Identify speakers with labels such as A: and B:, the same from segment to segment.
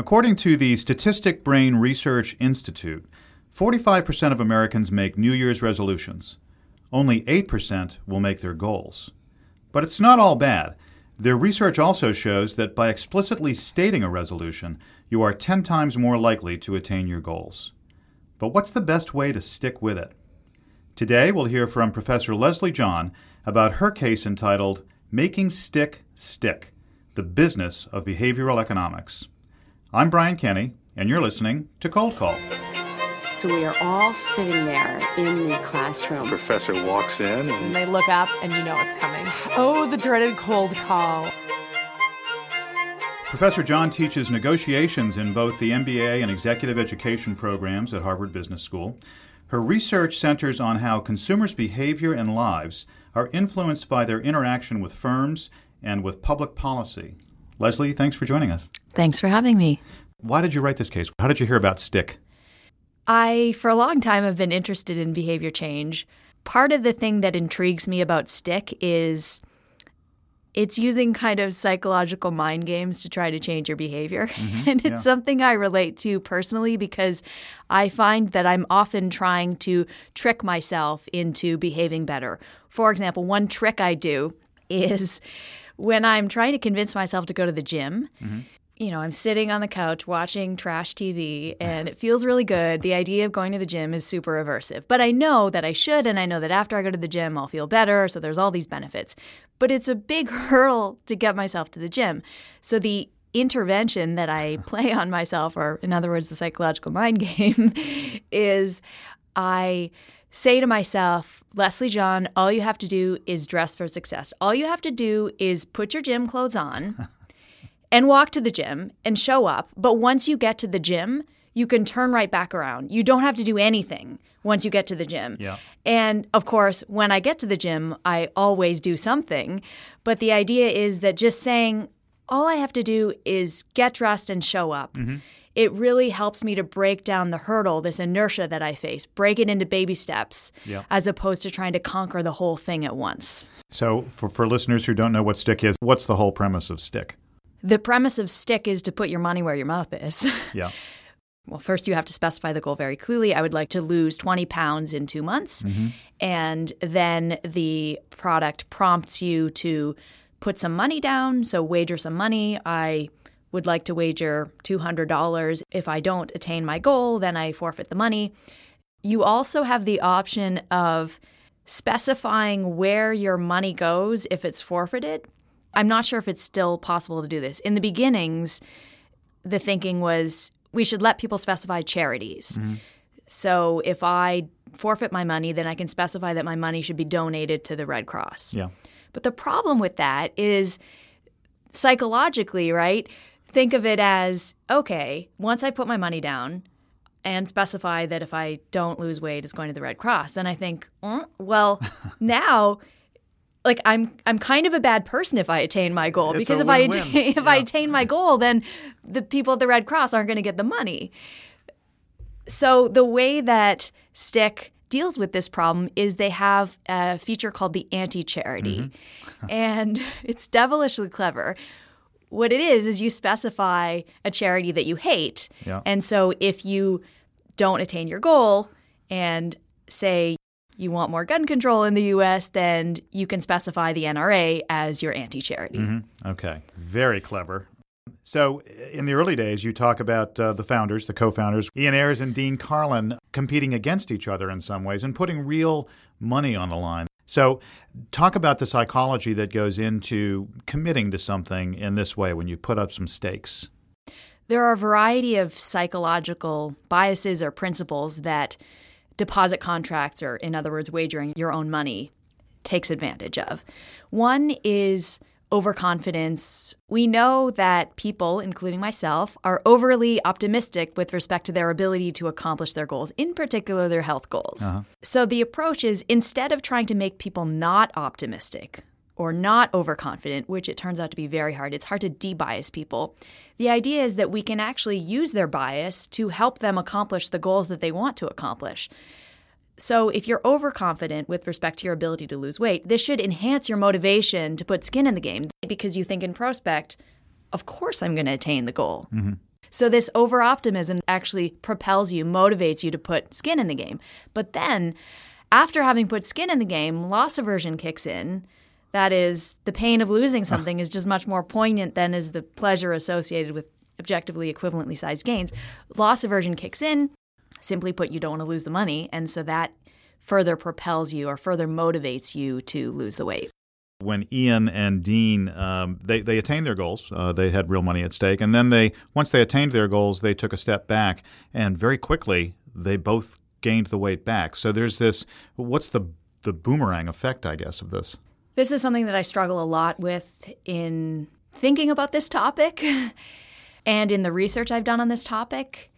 A: According to the Statistic Brain Research Institute, 45% of Americans make New Year's resolutions. Only 8% will make their goals. But it's not all bad. Their research also shows that by explicitly stating a resolution, you are 10 times more likely to attain your goals. But what's the best way to stick with it? Today, we'll hear from Professor Leslie John about her case entitled Making stickK Stick The Business of Behavioral Economics. I'm Brian Kenny, and you're listening to Cold Call.
B: So we are all sitting there in the classroom.
C: Professor walks in
D: and they look up and you know it's coming. Oh, the dreaded cold call.
A: Professor John teaches negotiations in both the MBA and executive education programs at Harvard Business School. Her research centers on how consumers' behavior and lives are influenced by their interaction with firms and with public policy. Leslie, thanks for joining us.
E: Thanks for having me.
A: Why did you write this case? How did you hear about stickK?
E: I, for a long time, have been interested in behavior change. Part of the thing that intrigues me about stickK is it's using kind of psychological mind games to try to change your behavior. Mm-hmm, and it's yeah. something I relate to personally because I find that I'm often trying to trick myself into behaving better. For example, one trick I do is when I'm trying to convince myself to go to the gym. Mm-hmm you know, I'm sitting on the couch watching trash TV and it feels really good. The idea of going to the gym is super aversive. But I know that I should, and I know that after I go to the gym, I'll feel better. So there's all these benefits. But it's a big hurdle to get myself to the gym. So the intervention that I play on myself, or in other words, the psychological mind game, is I say to myself, Leslie John, all you have to do is dress for success. All you have to do is put your gym clothes on and walk to the gym and show up. But once you get to the gym, you can turn right back around. You don't have to do anything once you get to the gym.
A: Yeah.
E: And of course, when I get to the gym, I always do something. But the idea is that just saying, all I have to do is get dressed and show up. Mm-hmm. It really helps me to break down the hurdle, this inertia that I face, break it into baby steps, yeah. as opposed to trying to conquer the whole thing at once.
A: So, for, for listeners who don't know what stickK is, what's the whole premise of stickK?
E: The premise of stickK is to put your money where your mouth is.
A: Yeah.
E: well, first you have to specify the goal very clearly. I would like to lose 20 pounds in two months. Mm-hmm. And then the product prompts you to put some money down. So, wager some money. I would like to wager $200. If I don't attain my goal, then I forfeit the money. You also have the option of specifying where your money goes if it's forfeited. I'm not sure if it's still possible to do this. In the beginnings, the thinking was we should let people specify charities. Mm-hmm. So if I forfeit my money, then I can specify that my money should be donated to the Red Cross.
A: Yeah.
E: But the problem with that is psychologically, right? Think of it as okay, once I put my money down and specify that if I don't lose weight, it's going to the Red Cross, then I think, mm, well, now like I'm I'm kind of a bad person if I attain my goal
A: it's
E: because if. I attain, if yeah. I attain my goal, then the people at the Red Cross aren't going to get the money. So the way that stickK deals with this problem is they have a feature called the anti-charity, mm-hmm. and it's devilishly clever. What it is is you specify a charity that you hate,
A: yeah.
E: and so if you don't attain your goal and say you want more gun control in the U.S., then you can specify the NRA as your anti charity.
A: Mm-hmm. Okay. Very clever. So, in the early days, you talk about uh, the founders, the co founders, Ian Ayres and Dean Karlan, competing against each other in some ways and putting real money on the line. So, talk about the psychology that goes into committing to something in this way when you put up some stakes.
E: There are a variety of psychological biases or principles that deposit contracts, or in other words, wagering your own money, takes advantage of. One is overconfidence. We know that people, including myself, are overly optimistic with respect to their ability to accomplish their goals, in particular their health goals. Uh-huh. So the approach is instead of trying to make people not optimistic, or not overconfident, which it turns out to be very hard. It's hard to debias people. The idea is that we can actually use their bias to help them accomplish the goals that they want to accomplish. So, if you're overconfident with respect to your ability to lose weight, this should enhance your motivation to put skin in the game because you think in prospect, of course I'm going to attain the goal. Mm-hmm. So this over optimism actually propels you, motivates you to put skin in the game. But then, after having put skin in the game, loss aversion kicks in. That is, the pain of losing something is just much more poignant than is the pleasure associated with objectively equivalently sized gains. Loss aversion kicks in. Simply put, you don't want to lose the money. And so that further propels you or further motivates you to lose the weight
A: when Ian and Dean um, they they attained their goals, uh, they had real money at stake, and then they once they attained their goals, they took a step back, and very quickly they both gained the weight back. So there's this. What's the the boomerang effect, I guess, of this?
E: This is something that I struggle a lot with in thinking about this topic, and in the research I've done on this topic.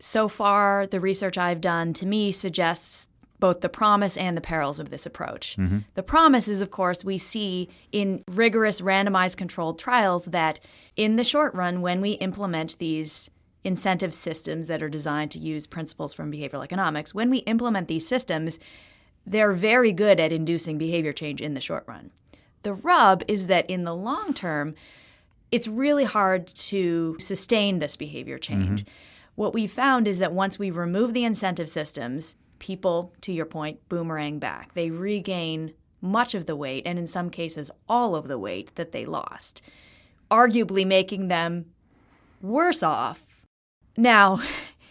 E: So far, the research I've done to me suggests both the promise and the perils of this approach. Mm-hmm. The promise is, of course, we see in rigorous randomized controlled trials that in the short run, when we implement these incentive systems that are designed to use principles from behavioral economics, when we implement these systems, they're very good at inducing behavior change in the short run. The rub is that in the long term, it's really hard to sustain this behavior change. Mm-hmm. What we found is that once we remove the incentive systems, people, to your point, boomerang back. They regain much of the weight, and in some cases, all of the weight that they lost, arguably making them worse off. Now,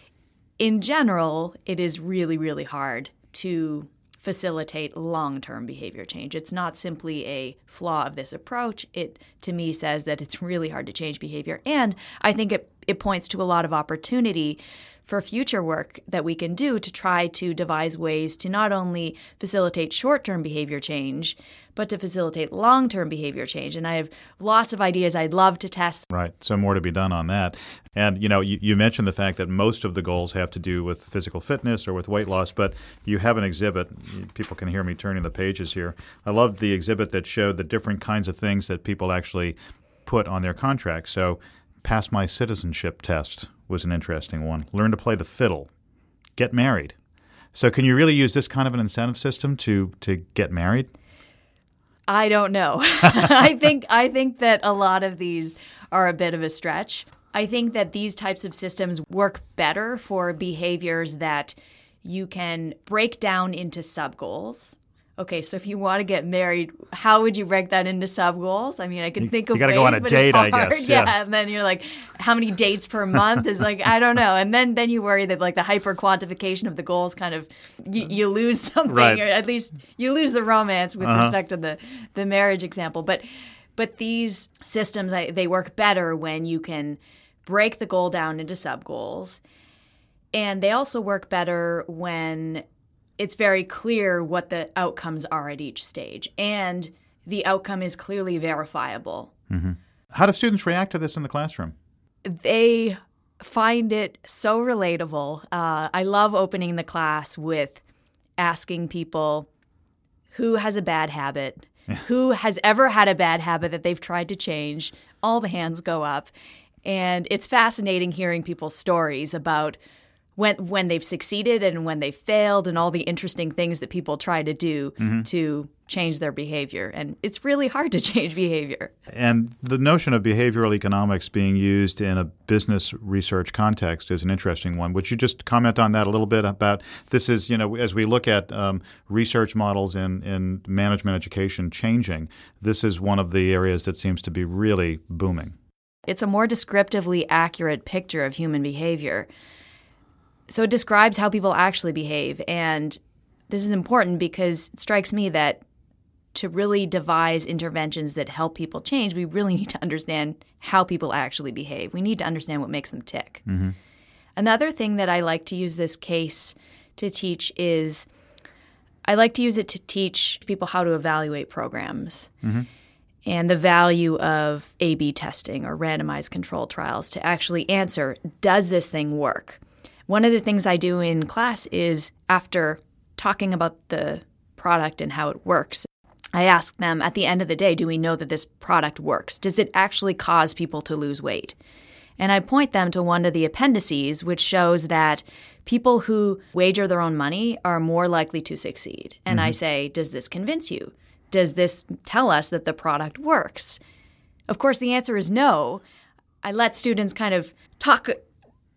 E: in general, it is really, really hard to facilitate long term behavior change. It's not simply a flaw of this approach. It, to me, says that it's really hard to change behavior. And I think it, it points to a lot of opportunity for future work that we can do to try to devise ways to not only facilitate short term behavior change, but to facilitate long term behavior change. And I have lots of ideas I'd love to test.
A: Right. So, more to be done on that. And, you know, you, you mentioned the fact that most of the goals have to do with physical fitness or with weight loss, but you have an exhibit. People can hear me turning the pages here. I loved the exhibit that showed the different kinds of things that people actually put on their contracts. So, pass my citizenship test was an interesting one. Learn to play the fiddle. Get married. So, can you really use this kind of an incentive system to to get married?
E: I don't know. I think I think that a lot of these are a bit of a stretch. I think that these types of systems work better for behaviors that you can break down into sub goals okay, so if you want to get married, how would you break that into sub goals? I mean, I can
A: you,
E: think of
A: you got
E: to
A: go on a date, I guess.
E: Yeah. yeah. and then you're like, how many dates per month is like, I don't know, and then then you worry that like the hyper quantification of the goals kind of you, you lose something,
A: right.
E: or at least you lose the romance with uh-huh. respect to the the marriage example. But but these systems they work better when you can break the goal down into sub goals. And they also work better when it's very clear what the outcomes are at each stage, and the outcome is clearly verifiable.
A: Mm-hmm. How do students react to this in the classroom?
E: They find it so relatable. Uh, I love opening the class with asking people who has a bad habit, who has ever had a bad habit that they've tried to change. All the hands go up. And it's fascinating hearing people's stories about when when they've succeeded and when they've failed and all the interesting things that people try to do mm-hmm. to change their behavior. And it's really hard to change behavior.
A: And the notion of behavioral economics being used in a business research context is an interesting one. Would you just comment on that a little bit about this is you know as we look at um, research models in, in management education changing this is one of the areas that seems to be really booming.
E: It's a more descriptively accurate picture of human behavior so it describes how people actually behave. And this is important because it strikes me that to really devise interventions that help people change, we really need to understand how people actually behave. We need to understand what makes them tick. Mm-hmm. Another thing that I like to use this case to teach is I like to use it to teach people how to evaluate programs. Mm-hmm and the value of A B testing or randomized control trials to actually answer does this thing work? One of the things I do in class is after talking about the product and how it works, I ask them at the end of the day, do we know that this product works? Does it actually cause people to lose weight? And I point them to one of the appendices, which shows that people who wager their own money are more likely to succeed. And mm-hmm. I say, Does this convince you? Does this tell us that the product works? Of course, the answer is no. I let students kind of talk,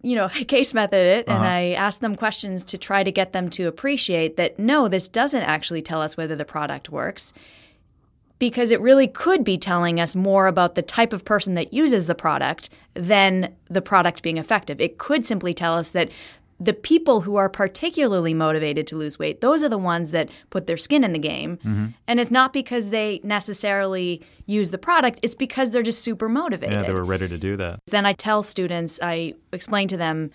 E: you know, case method it, and uh-huh. I ask them questions to try to get them to appreciate that no, this doesn't actually tell us whether the product works. Because it really could be telling us more about the type of person that uses the product than the product being effective. It could simply tell us that the people who are particularly motivated to lose weight, those are the ones that put their skin in the game.
A: Mm-hmm.
E: And it's not because they necessarily use the product, it's because they're just super motivated.
A: Yeah, they were ready to do that.
E: Then I tell students, I explain to them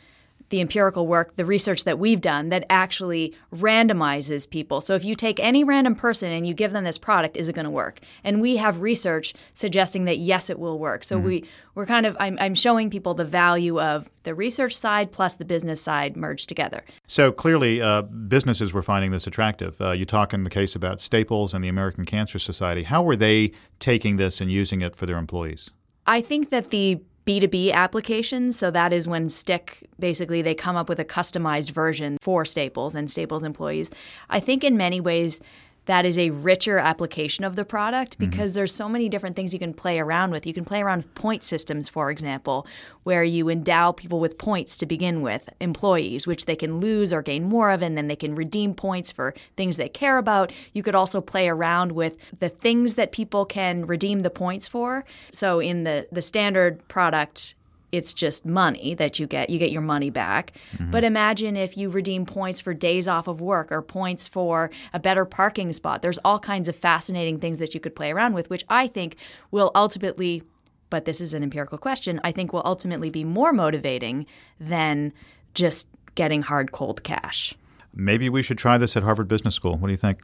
E: the empirical work, the research that we've done that actually randomizes people. So if you take any random person and you give them this product, is it going to work? And we have research suggesting that yes, it will work. So we we're kind of I'm, I'm showing people the value of the research side plus the business side merged together.
A: So clearly, uh, businesses were finding this attractive. Uh, you talk in the case about Staples and the American Cancer Society. How were they taking this and using it for their employees?
E: I think that the B2B applications, so that is when stickK basically they come up with a customized version for Staples and Staples employees. I think in many ways that is a richer application of the product mm-hmm. because there's so many different things you can play around with. You can play around with point systems, for example, where you endow people with points to begin with, employees, which they can lose or gain more of, and then they can redeem points for things they care about. You could also play around with the things that people can redeem the points for. So in the, the standard product, it's just money that you get. You get your money back. Mm-hmm. But imagine if you redeem points for days off of work or points for a better parking spot. There's all kinds of fascinating things that you could play around with, which I think will ultimately, but this is an empirical question, I think will ultimately be more motivating than just getting hard cold cash.
A: Maybe we should try this at Harvard Business School. What do you think?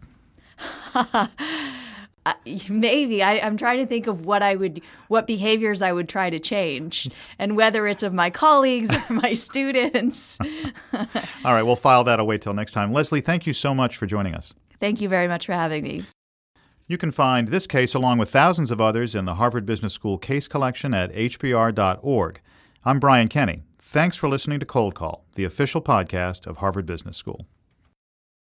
E: Maybe I, I'm trying to think of what I would, what behaviors I would try to change, and whether it's of my colleagues or my students.
A: All right, we'll file that away till next time. Leslie, thank you so much for joining us.
E: Thank you very much for having me.
A: You can find this case along with thousands of others in the Harvard Business School case collection at hbr.org. I'm Brian Kenny. Thanks for listening to Cold Call, the official podcast of Harvard Business School.